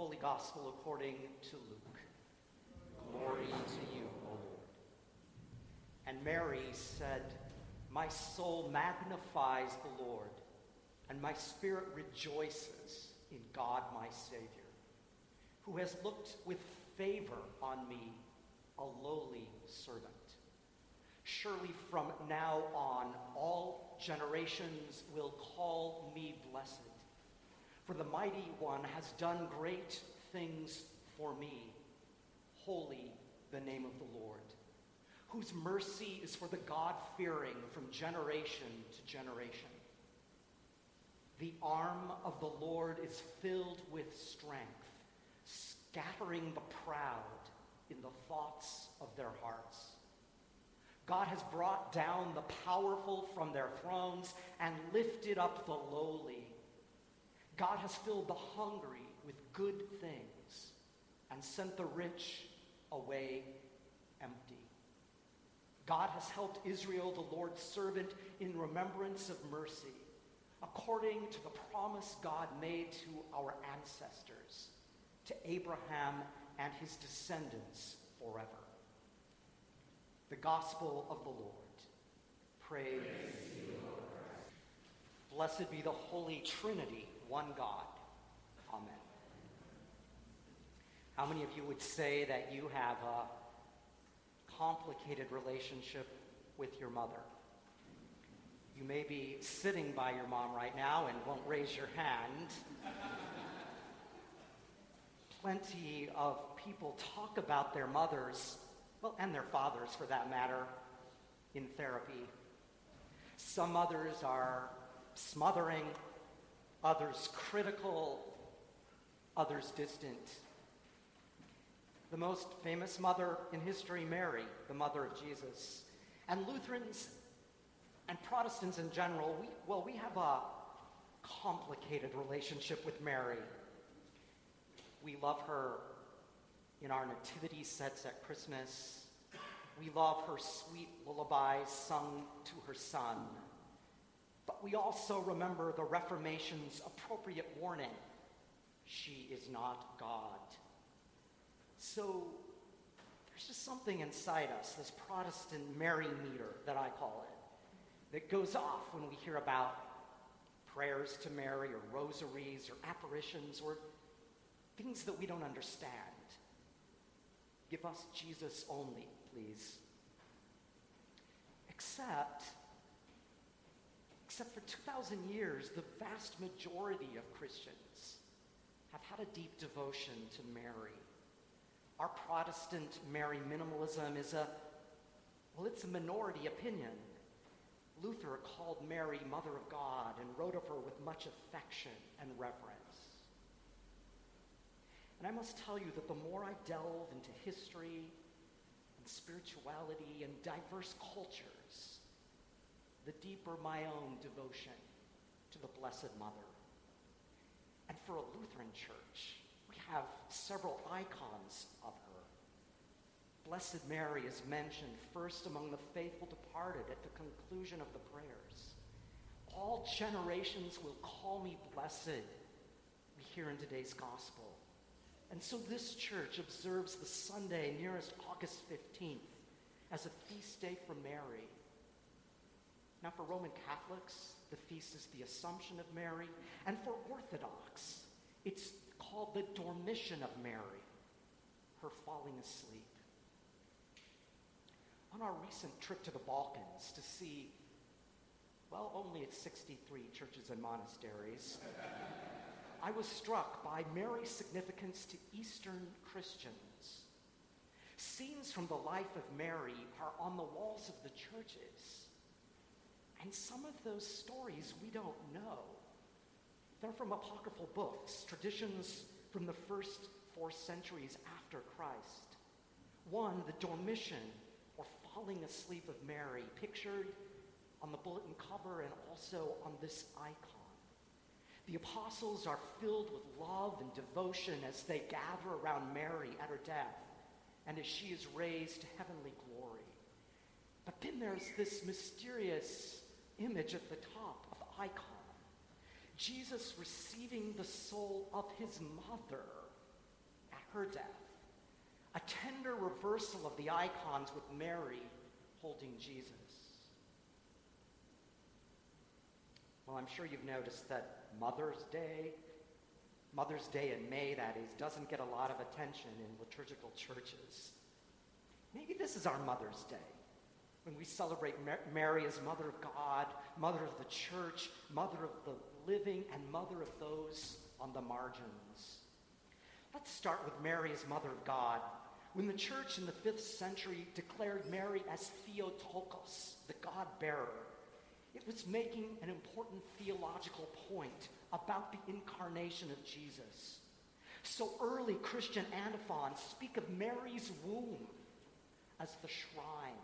Holy Gospel according to Luke. Glory to you, O Lord. And Mary said, My soul magnifies the Lord, and my spirit rejoices in God my Savior, who has looked with favor on me, a lowly servant. Surely from now on, all generations will call me blessed. For the mighty one has done great things for me. Holy the name of the Lord, whose mercy is for the God fearing from generation to generation. The arm of the Lord is filled with strength, scattering the proud in the thoughts of their hearts. God has brought down the powerful from their thrones and lifted up the lowly. God has filled the hungry with good things and sent the rich away empty. God has helped Israel, the Lord's servant, in remembrance of mercy, according to the promise God made to our ancestors, to Abraham and his descendants forever. The gospel of the Lord. Praise, Praise you, Blessed be the Holy Trinity, one God. Amen. How many of you would say that you have a complicated relationship with your mother? You may be sitting by your mom right now and won't raise your hand. Plenty of people talk about their mothers well, and their fathers for that matter, in therapy. Some mothers are smothering, others critical, others distant. The most famous mother in history, Mary, the mother of Jesus. And Lutherans and Protestants in general, we, well, we have a complicated relationship with Mary. We love her in our nativity sets at Christmas. We love her sweet lullabies sung to her son. But we also remember the Reformation's appropriate warning she is not God. So there's just something inside us, this Protestant Mary meter that I call it, that goes off when we hear about prayers to Mary or rosaries or apparitions or things that we don't understand. Give us Jesus only, please. Except, except for 2,000 years, the vast majority of Christians have had a deep devotion to Mary. Our Protestant Mary minimalism is a, well, it's a minority opinion. Luther called Mary Mother of God and wrote of her with much affection and reverence. And I must tell you that the more I delve into history and spirituality and diverse cultures, the deeper my own devotion to the Blessed Mother. And for a Lutheran church, we have several icons of her. Blessed Mary is mentioned first among the faithful departed at the conclusion of the prayers. All generations will call me blessed, we hear in today's gospel. And so this church observes the Sunday nearest August 15th as a feast day for Mary. Now, for Roman Catholics, the feast is the Assumption of Mary, and for Orthodox, it's called the Dormition of Mary, her falling asleep. On our recent trip to the Balkans to see, well, only at 63 churches and monasteries. I was struck by Mary's significance to Eastern Christians. Scenes from the life of Mary are on the walls of the churches. And some of those stories we don't know. They're from apocryphal books, traditions from the first four centuries after Christ. One, the Dormition, or falling asleep of Mary, pictured on the bulletin cover and also on this icon. The apostles are filled with love and devotion as they gather around Mary at her death and as she is raised to heavenly glory. But then there's this mysterious image at the top of the icon Jesus receiving the soul of his mother at her death. A tender reversal of the icons with Mary holding Jesus. Well, I'm sure you've noticed that Mother's Day, Mother's Day in May, that is, doesn't get a lot of attention in liturgical churches. Maybe this is our Mother's Day when we celebrate Mary as Mother of God, Mother of the Church, Mother of the living, and Mother of those on the margins. Let's start with Mary as Mother of God. When the church in the fifth century declared Mary as Theotokos, the God bearer, it was making an important theological point about the incarnation of Jesus. So early Christian antiphons speak of Mary's womb as the shrine,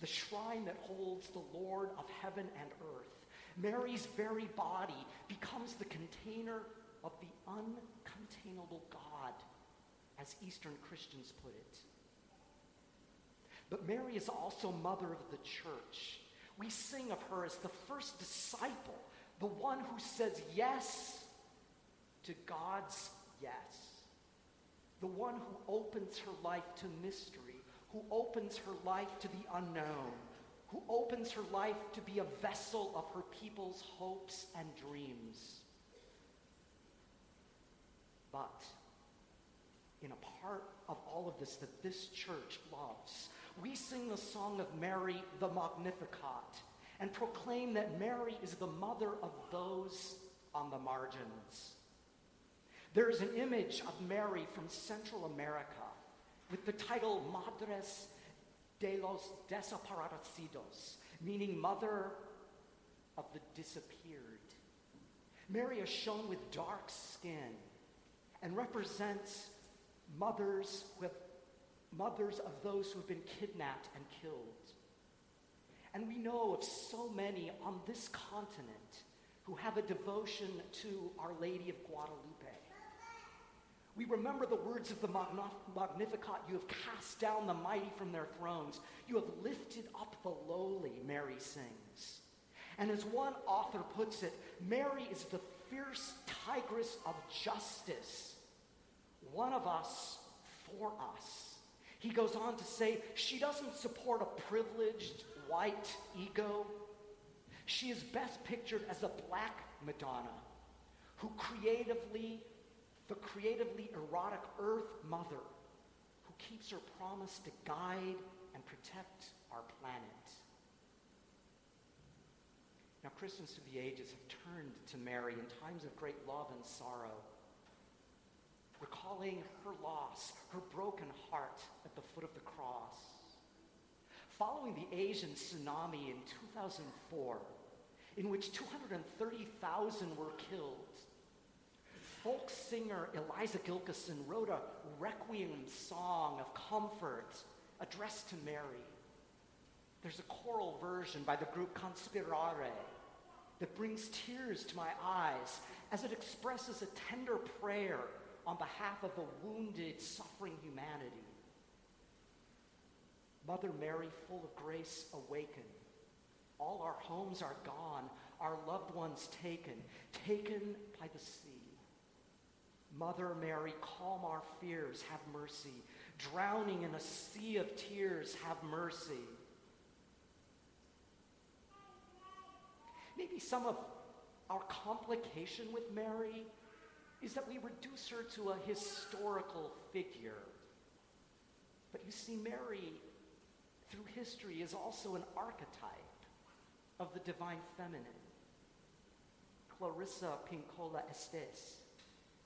the shrine that holds the Lord of heaven and earth. Mary's very body becomes the container of the uncontainable God, as Eastern Christians put it. But Mary is also mother of the church. We sing of her as the first disciple, the one who says yes to God's yes, the one who opens her life to mystery, who opens her life to the unknown, who opens her life to be a vessel of her people's hopes and dreams. But in a part of all of this that this church loves, we sing the song of Mary, the Magnificat, and proclaim that Mary is the mother of those on the margins. There is an image of Mary from Central America with the title Madres de los Desaparecidos, meaning Mother of the Disappeared. Mary is shown with dark skin and represents mothers have mothers of those who have been kidnapped and killed. And we know of so many on this continent who have a devotion to Our Lady of Guadalupe. We remember the words of the Magnificat You have cast down the mighty from their thrones. You have lifted up the lowly, Mary sings. And as one author puts it, Mary is the fierce tigress of justice, one of us for us. He goes on to say she doesn't support a privileged white ego. She is best pictured as a black Madonna who creatively, the creatively erotic earth mother who keeps her promise to guide and protect our planet. Now, Christians through the ages have turned to Mary in times of great love and sorrow recalling her loss, her broken heart at the foot of the cross. Following the Asian tsunami in 2004, in which 230,000 were killed, folk singer Eliza Gilkyson wrote a requiem song of comfort addressed to Mary. There's a choral version by the group Conspirare that brings tears to my eyes as it expresses a tender prayer on behalf of a wounded, suffering humanity. Mother Mary, full of grace, awaken. All our homes are gone, our loved ones taken, taken by the sea. Mother Mary, calm our fears, have mercy. Drowning in a sea of tears, have mercy. Maybe some of our complication with Mary is that we reduce her to a historical figure. But you see, Mary, through history, is also an archetype of the divine feminine. Clarissa Pinkola Estes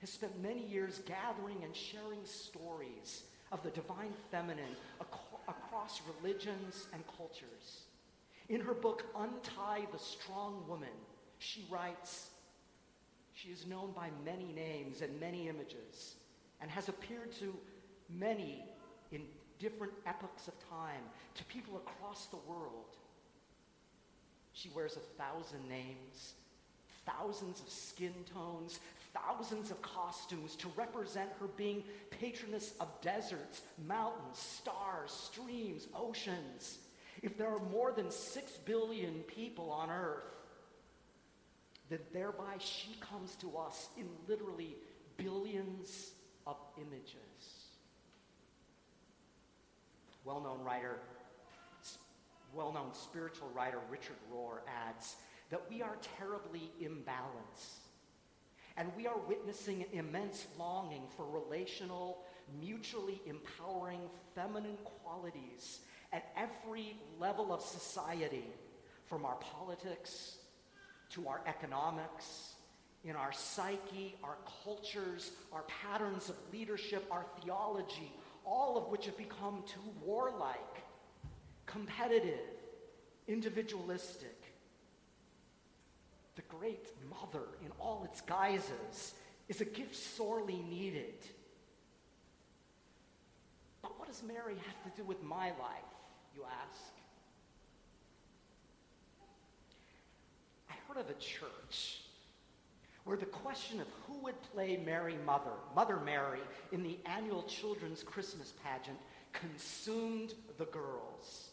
has spent many years gathering and sharing stories of the divine feminine ac- across religions and cultures. In her book, Untie the Strong Woman, she writes she is known by many names and many images and has appeared to many in different epochs of time, to people across the world. She wears a thousand names, thousands of skin tones, thousands of costumes to represent her being patroness of deserts, mountains, stars, streams, oceans. If there are more than six billion people on earth, that thereby she comes to us in literally billions of images. Well known writer, well known spiritual writer Richard Rohr adds that we are terribly imbalanced. And we are witnessing an immense longing for relational, mutually empowering feminine qualities at every level of society, from our politics to our economics, in our psyche, our cultures, our patterns of leadership, our theology, all of which have become too warlike, competitive, individualistic. The great mother, in all its guises, is a gift sorely needed. But what does Mary have to do with my life, you ask? I heard of a church where the question of who would play Mary Mother, Mother Mary, in the annual children's Christmas pageant consumed the girls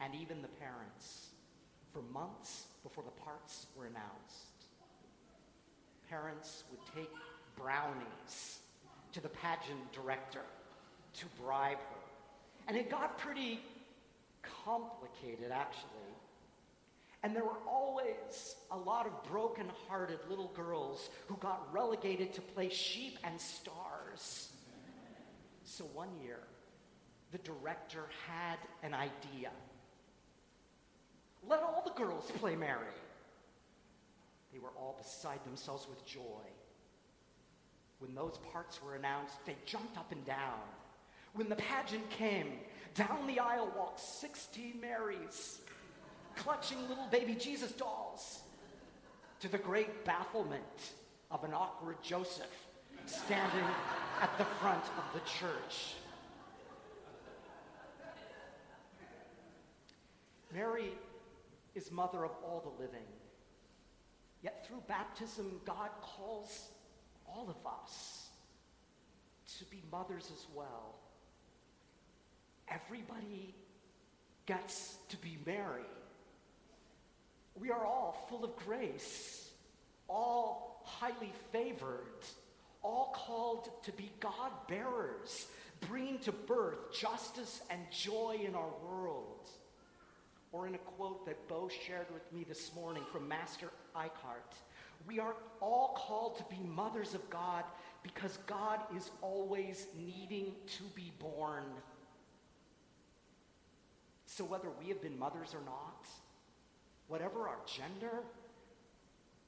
and even the parents for months before the parts were announced. Parents would take brownies to the pageant director to bribe her. And it got pretty complicated, actually. And there were always a lot of broken hearted little girls who got relegated to play sheep and stars. So one year, the director had an idea. Let all the girls play Mary. They were all beside themselves with joy. When those parts were announced, they jumped up and down. When the pageant came, down the aisle walked 16 Marys clutching little baby Jesus dolls, to the great bafflement of an awkward Joseph standing at the front of the church. Mary is mother of all the living. Yet through baptism, God calls all of us to be mothers as well. Everybody gets to be Mary we are all full of grace, all highly favored, all called to be God bearers, bringing to birth justice and joy in our world. Or in a quote that Bo shared with me this morning from Master Eckhart, we are all called to be mothers of God because God is always needing to be born. So whether we have been mothers or not, whatever our gender,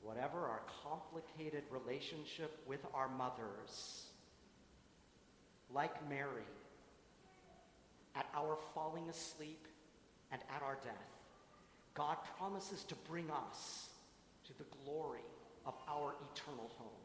whatever our complicated relationship with our mothers, like Mary, at our falling asleep and at our death, God promises to bring us to the glory of our eternal home.